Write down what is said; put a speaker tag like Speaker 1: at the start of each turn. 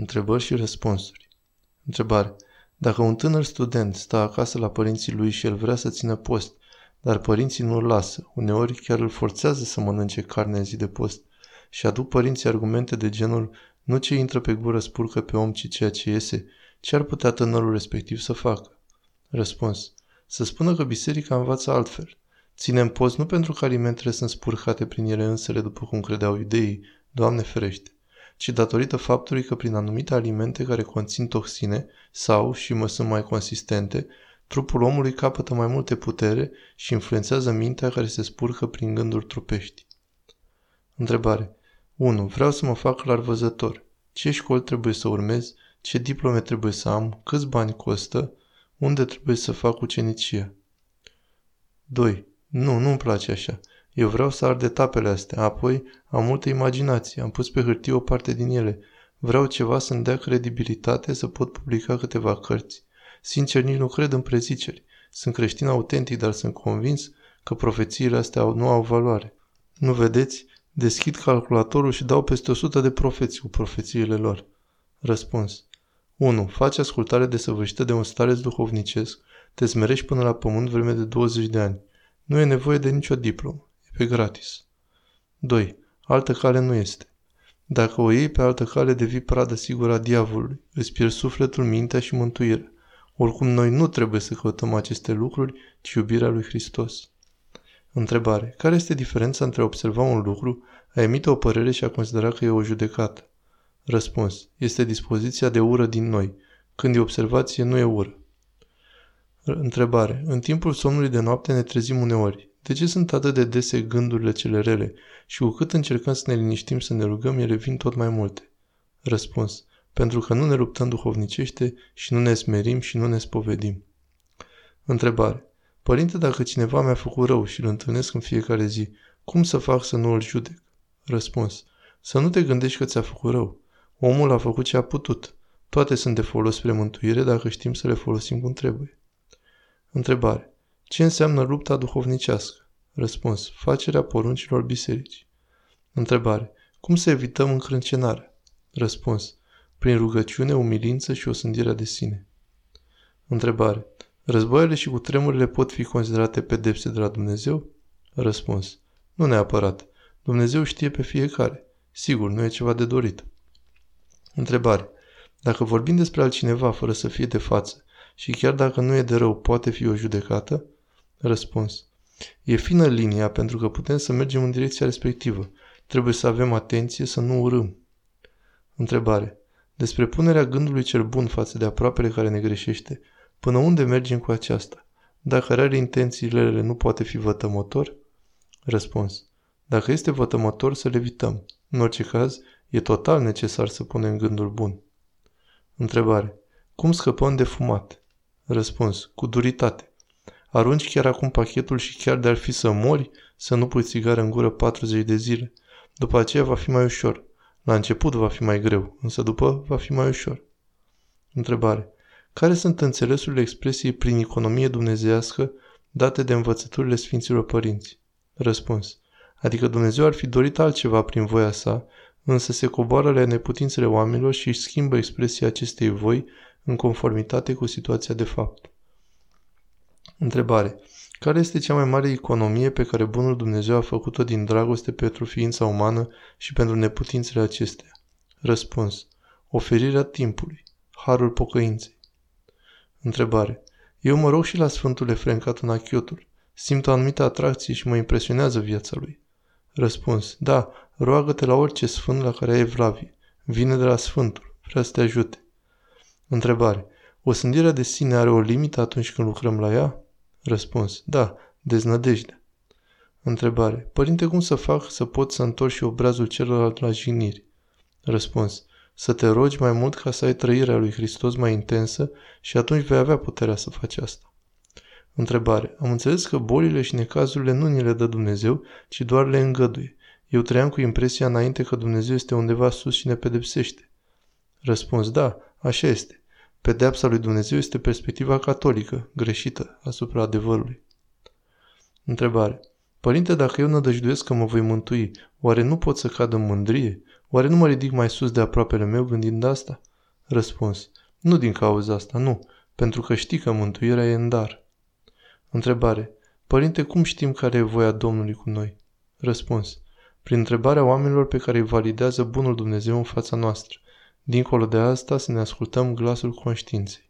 Speaker 1: Întrebări și răspunsuri. Întrebare. Dacă un tânăr student stă acasă la părinții lui și el vrea să țină post, dar părinții nu îl lasă, uneori chiar îl forțează să mănânce carne în zi de post și aduc părinții argumente de genul nu ce intră pe gură spurcă pe om, ci ceea ce iese, ce ar putea tânărul respectiv să facă? Răspuns. Să spună că biserica învață altfel. Ținem post nu pentru că alimentele sunt spurcate prin ele însele după cum credeau iudeii, Doamne ferește, ci datorită faptului că prin anumite alimente care conțin toxine sau, și mă sunt mai consistente, trupul omului capătă mai multe putere și influențează mintea care se spurcă prin gânduri trupești. Întrebare. 1. Vreau să mă fac clar văzător. Ce școli trebuie să urmez? Ce diplome trebuie să am? Câți bani costă? Unde trebuie să fac ucenicia? 2. Nu, nu-mi place așa. Eu vreau să ard etapele astea, apoi am multă imaginație, am pus pe hârtie o parte din ele. Vreau ceva să-mi dea credibilitate să pot publica câteva cărți. Sincer, nici nu cred în preziceri. Sunt creștin autentic, dar sunt convins că profețiile astea nu au valoare. Nu vedeți? Deschid calculatorul și dau peste 100 de profeții cu profețiile lor. Răspuns. 1. Faci ascultare desăvârșită de un stareț duhovnicesc, te smerești până la pământ vreme de 20 de ani. Nu e nevoie de nicio diplomă. E pe gratis. 2. Altă cale nu este. Dacă o iei pe altă cale, devii pradă sigură a diavolului. Îți pierzi sufletul, mintea și mântuirea. Oricum, noi nu trebuie să căutăm aceste lucruri, ci iubirea lui Hristos. Întrebare. Care este diferența între a observa un lucru, a emite o părere și a considera că e o judecată? Răspuns. Este dispoziția de ură din noi. Când e observație, nu e ură. Întrebare. În timpul somnului de noapte ne trezim uneori. De ce sunt atât de dese gândurile cele rele și cu cât încercăm să ne liniștim să ne rugăm, ele vin tot mai multe? Răspuns. Pentru că nu ne luptăm duhovnicește și nu ne smerim și nu ne spovedim. Întrebare. Părinte, dacă cineva mi-a făcut rău și îl întâlnesc în fiecare zi, cum să fac să nu îl judec? Răspuns. Să nu te gândești că ți-a făcut rău. Omul a făcut ce a putut. Toate sunt de folos spre mântuire dacă știm să le folosim cum trebuie. Întrebare. Ce înseamnă lupta duhovnicească? Răspuns. Facerea poruncilor bisericii. Întrebare. Cum să evităm încrâncenarea? Răspuns. Prin rugăciune, umilință și o sândire de sine. Întrebare. Războaiele și cutremurile pot fi considerate pedepse de la Dumnezeu? Răspuns. Nu neapărat. Dumnezeu știe pe fiecare. Sigur, nu e ceva de dorit. Întrebare. Dacă vorbim despre altcineva fără să fie de față și chiar dacă nu e de rău, poate fi o judecată? Răspuns. E fină linia pentru că putem să mergem în direcția respectivă. Trebuie să avem atenție să nu urâm. Întrebare. Despre punerea gândului cel bun față de aproapele care ne greșește. Până unde mergem cu aceasta? Dacă are intențiile rele nu poate fi vătămător? Răspuns. Dacă este vătămător, să le evităm. În orice caz, e total necesar să punem gândul bun. Întrebare. Cum scăpăm de fumat? Răspuns. Cu duritate. Arunci chiar acum pachetul și chiar de-ar fi să mori, să nu pui țigară în gură 40 de zile. După aceea va fi mai ușor. La început va fi mai greu, însă după va fi mai ușor. Întrebare. Care sunt înțelesurile expresiei prin economie dumnezească date de învățăturile Sfinților Părinți? Răspuns. Adică Dumnezeu ar fi dorit altceva prin voia sa, însă se coboară la neputințele oamenilor și își schimbă expresia acestei voi în conformitate cu situația de fapt. Întrebare. Care este cea mai mare economie pe care Bunul Dumnezeu a făcut-o din dragoste pentru ființa umană și pentru neputințele acestea? Răspuns. Oferirea timpului. Harul pocăinței. Întrebare. Eu mă rog și la Sfântul Efrem Catunachiotul. Simt o anumită atracție și mă impresionează viața lui. Răspuns. Da, roagă-te la orice sfânt la care ai evlavie. Vine de la Sfântul. Vrea să te ajute. Întrebare. O sândire de sine are o limită atunci când lucrăm la ea? Răspuns. Da, deznădejde. Întrebare. Părinte, cum să fac să pot să întorc și obrazul celălalt la jigniri? Răspuns. Să te rogi mai mult ca să ai trăirea lui Hristos mai intensă și atunci vei avea puterea să faci asta. Întrebare. Am înțeles că bolile și necazurile nu ni le dă Dumnezeu, ci doar le îngăduie. Eu trăiam cu impresia înainte că Dumnezeu este undeva sus și ne pedepsește. Răspuns. Da, așa este. Pedeapsa lui Dumnezeu este perspectiva catolică, greșită, asupra adevărului. Întrebare. Părinte, dacă eu nădăjduiesc că mă voi mântui, oare nu pot să cad în mândrie? Oare nu mă ridic mai sus de aproapele meu gândind asta? Răspuns. Nu din cauza asta, nu, pentru că știi că mântuirea e în dar. Întrebare. Părinte, cum știm care e voia Domnului cu noi? Răspuns. Prin întrebarea oamenilor pe care îi validează bunul Dumnezeu în fața noastră. Dincolo de asta să ne ascultăm glasul conștiinței.